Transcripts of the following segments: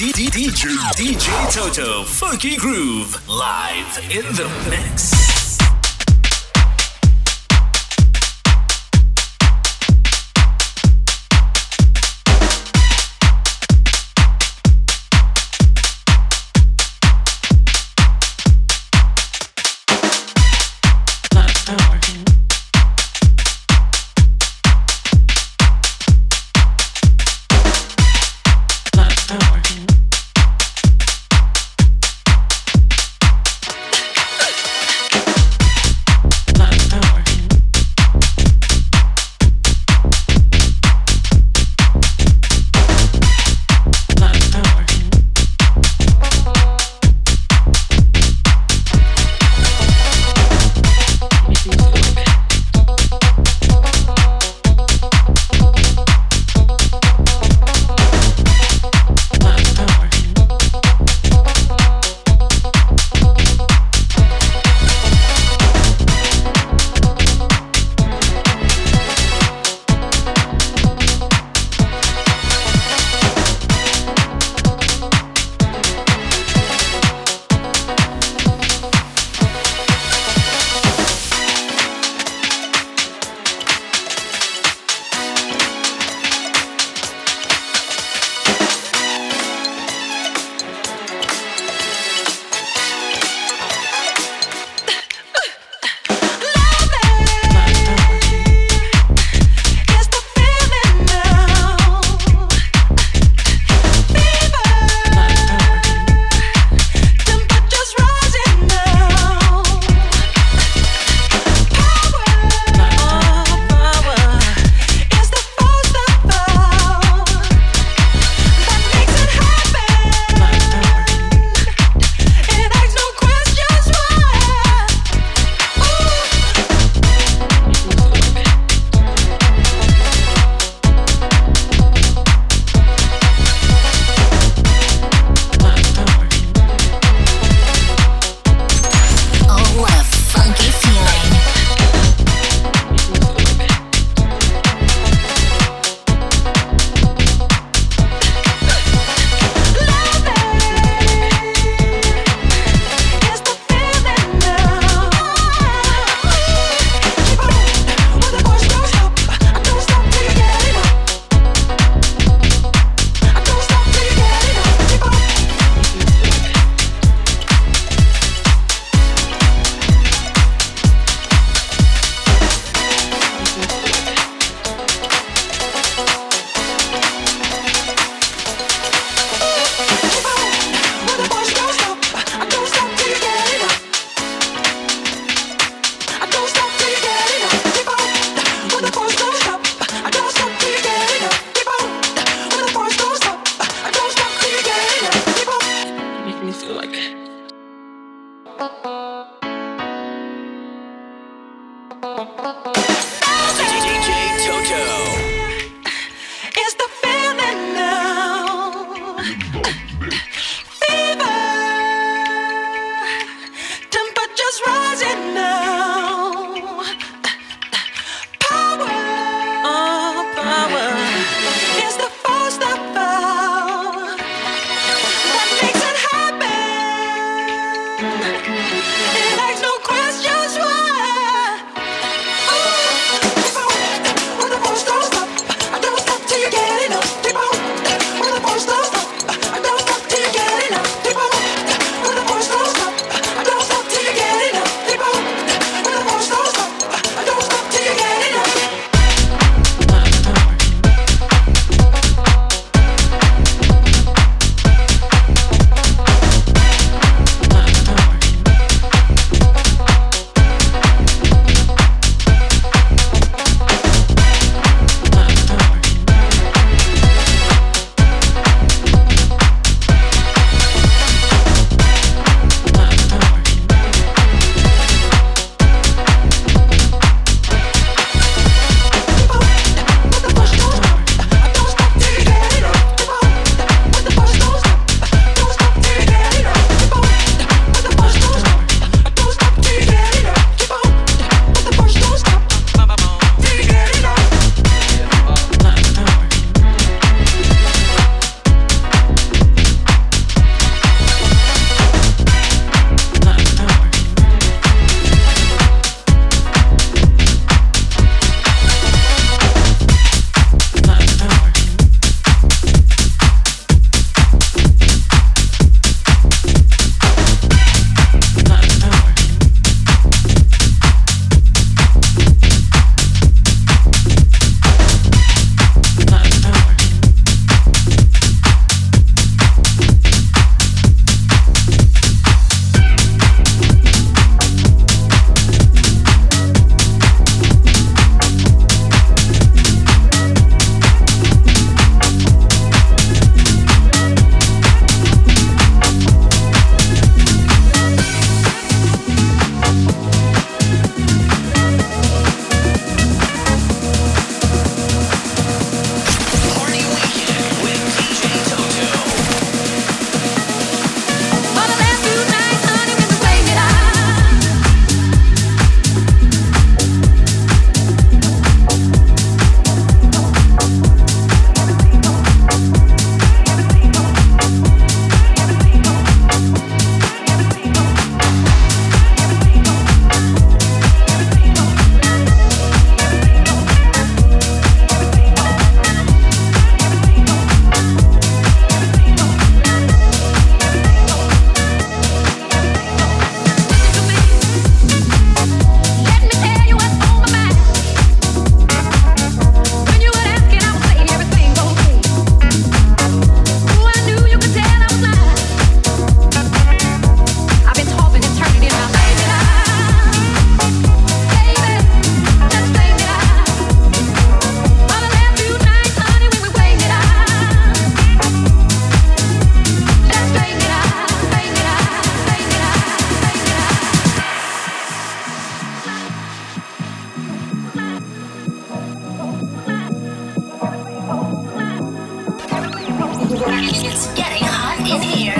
DJ DJ Toto Funky Groove live in the mix. is here.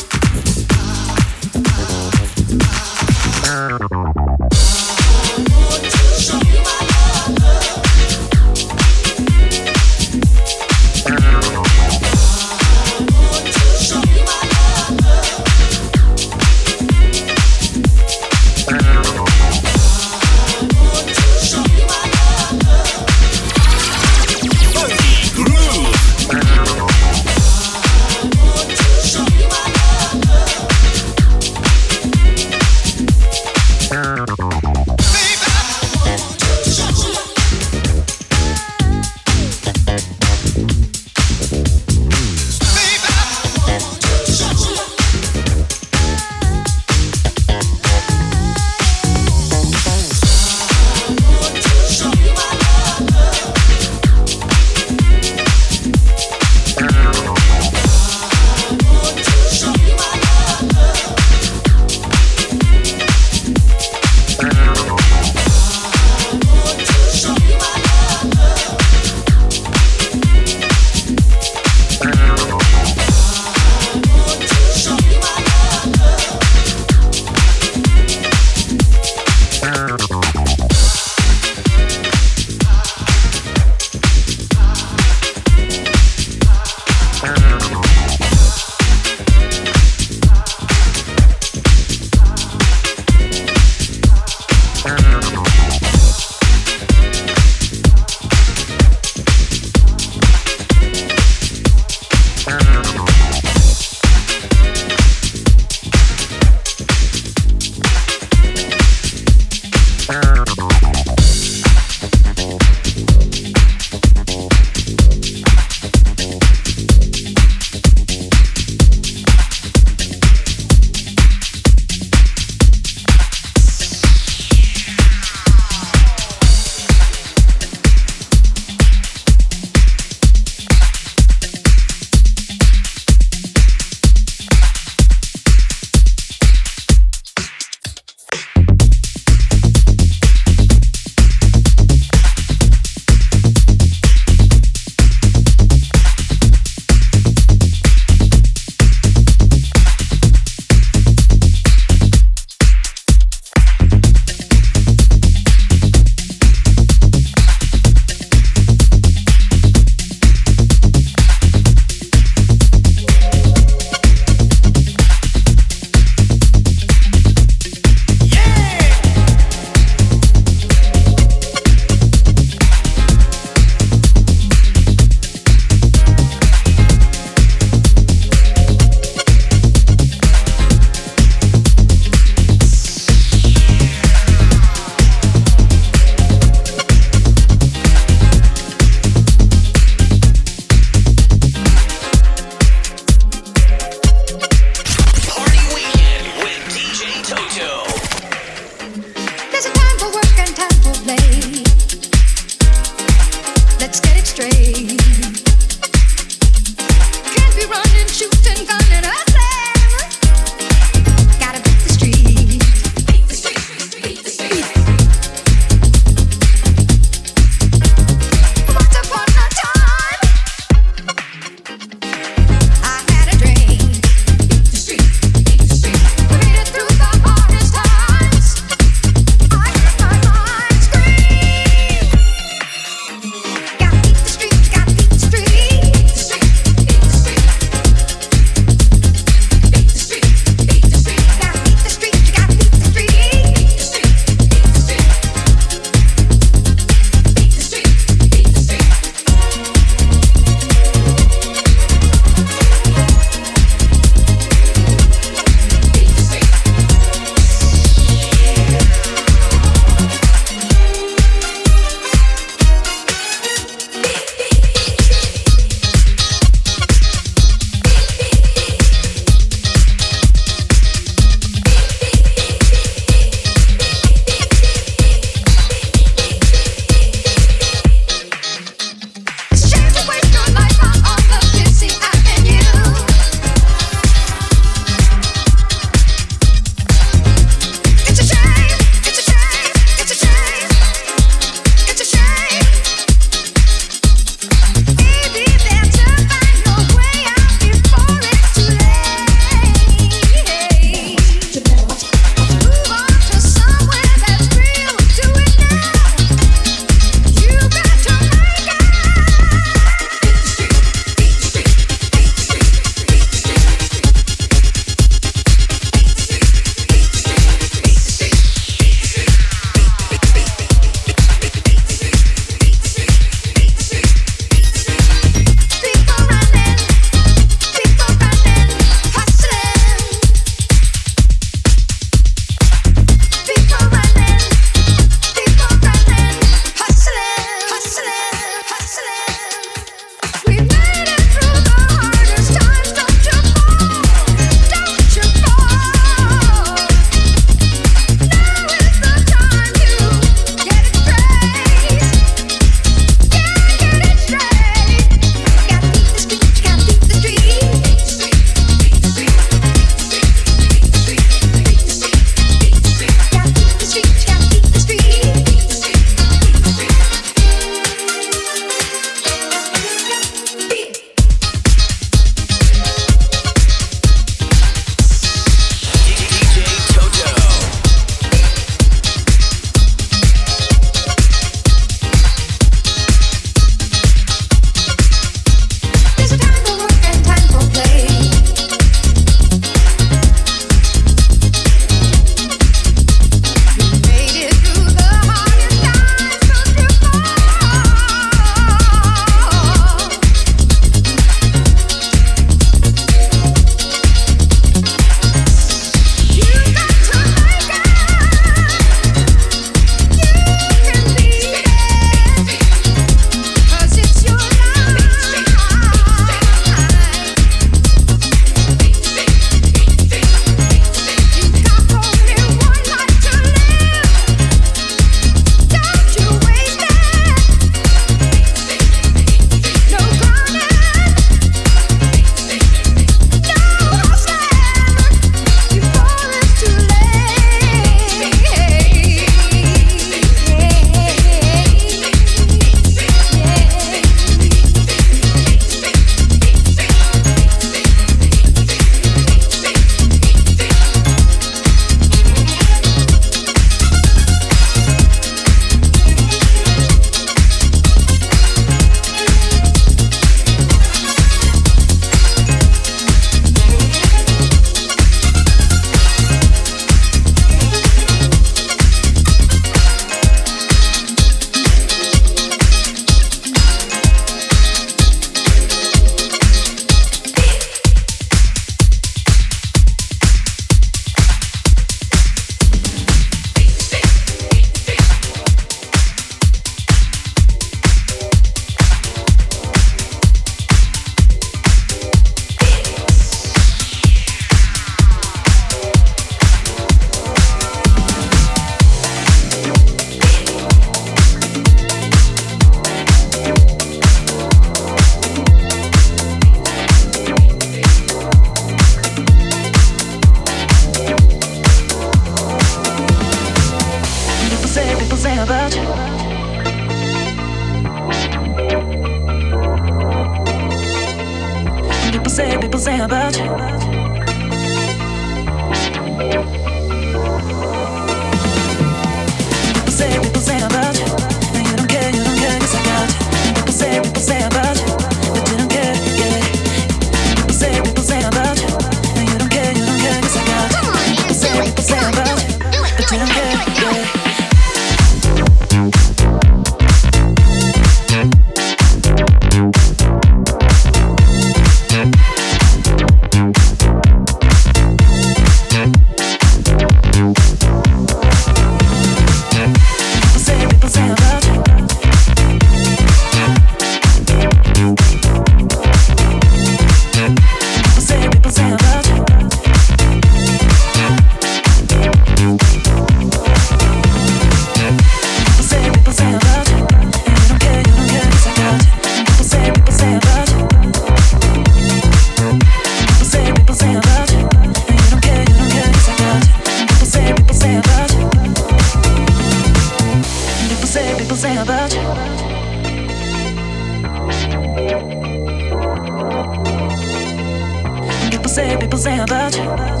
Say, about you.